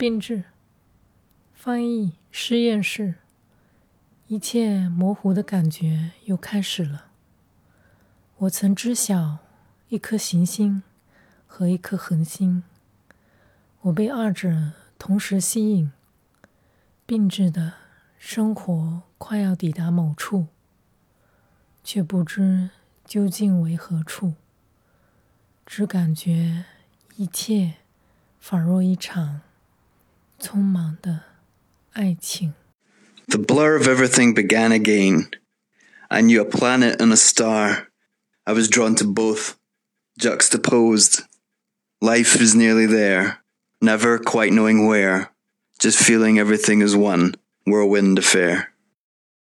并置，翻译实验室，一切模糊的感觉又开始了。我曾知晓一颗行星和一颗恒星，我被二者同时吸引，并置的生活快要抵达某处，却不知究竟为何处，只感觉一切。仿若一场 匆忙的爱情。The blur of everything began again. I knew a planet and a star. I was drawn to both, juxtaposed. Life is nearly there, never quite knowing where, just feeling everything is one whirlwind affair.